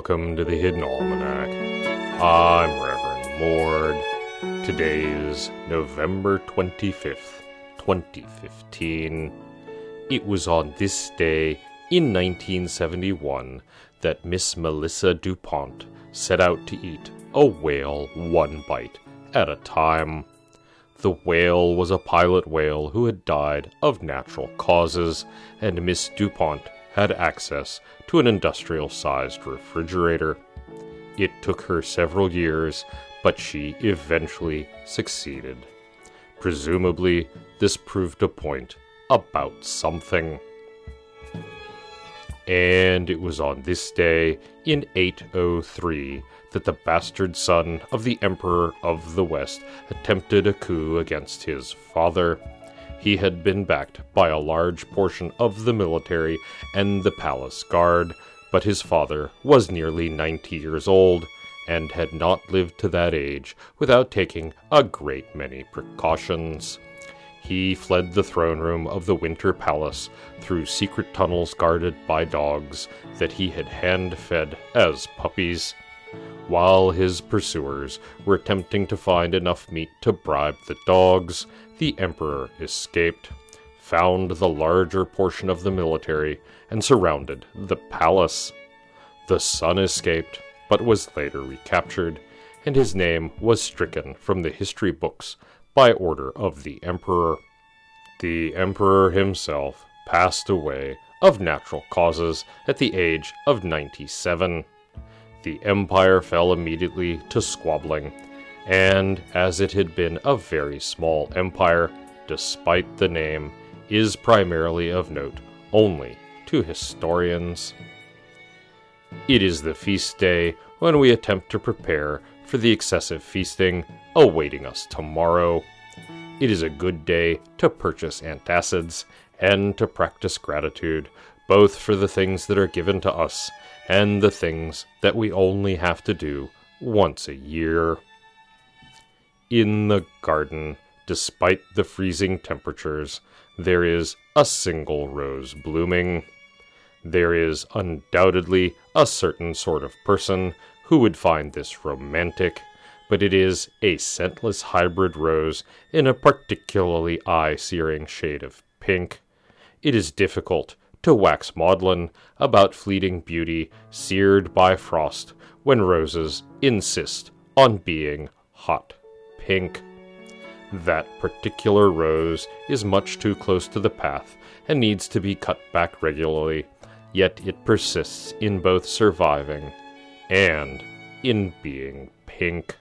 welcome to the Hidden Almanac. I'm Reverend Mord. Today is November 25th, 2015. It was on this day in 1971 that Miss Melissa Dupont set out to eat a whale one bite at a time. The whale was a pilot whale who had died of natural causes, and Miss Dupont had access to an industrial sized refrigerator. It took her several years, but she eventually succeeded. Presumably, this proved a point about something. And it was on this day in 803 that the bastard son of the Emperor of the West attempted a coup against his father. He had been backed by a large portion of the military and the palace guard, but his father was nearly ninety years old and had not lived to that age without taking a great many precautions. He fled the throne room of the Winter Palace through secret tunnels guarded by dogs that he had hand fed as puppies. While his pursuers were attempting to find enough meat to bribe the dogs, the Emperor escaped, found the larger portion of the military, and surrounded the palace. The son escaped, but was later recaptured, and his name was stricken from the history books by order of the Emperor. The Emperor himself passed away of natural causes at the age of 97. The empire fell immediately to squabbling and as it had been a very small empire, despite the name, is primarily of note only to historians. It is the feast day when we attempt to prepare for the excessive feasting awaiting us tomorrow. It is a good day to purchase antacids and to practice gratitude, both for the things that are given to us and the things that we only have to do once a year in the garden, despite the freezing temperatures, there is a single rose blooming. There is undoubtedly a certain sort of person who would find this romantic, but it is a scentless hybrid rose in a particularly eye searing shade of pink. It is difficult to wax maudlin about fleeting beauty seared by frost when roses insist on being hot pink. That particular rose is much too close to the path and needs to be cut back regularly, yet it persists in both surviving and in being pink.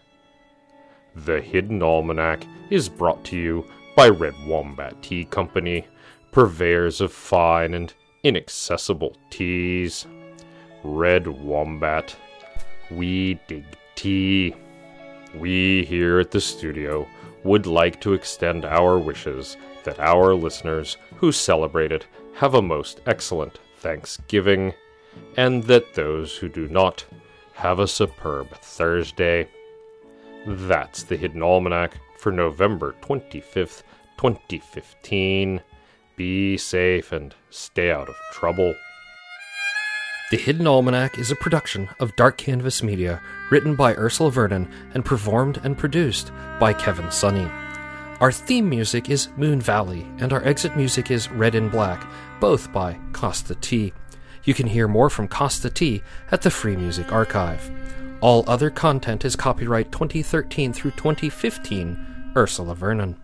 The Hidden Almanac is brought to you by Red Wombat Tea Company, purveyors of fine and inaccessible teas. Red Wombat. We dig tea. We here at the studio would like to extend our wishes that our listeners who celebrate it have a most excellent Thanksgiving, and that those who do not have a superb Thursday. That's the Hidden Almanac for November 25th, 2015. Be safe and stay out of trouble. The Hidden Almanac is a production of Dark Canvas Media, written by Ursula Vernon and performed and produced by Kevin Sonney. Our theme music is Moon Valley, and our exit music is Red and Black, both by Kosta T. You can hear more from Kosta T at the Free Music Archive. All other content is copyright 2013 through 2015, Ursula Vernon.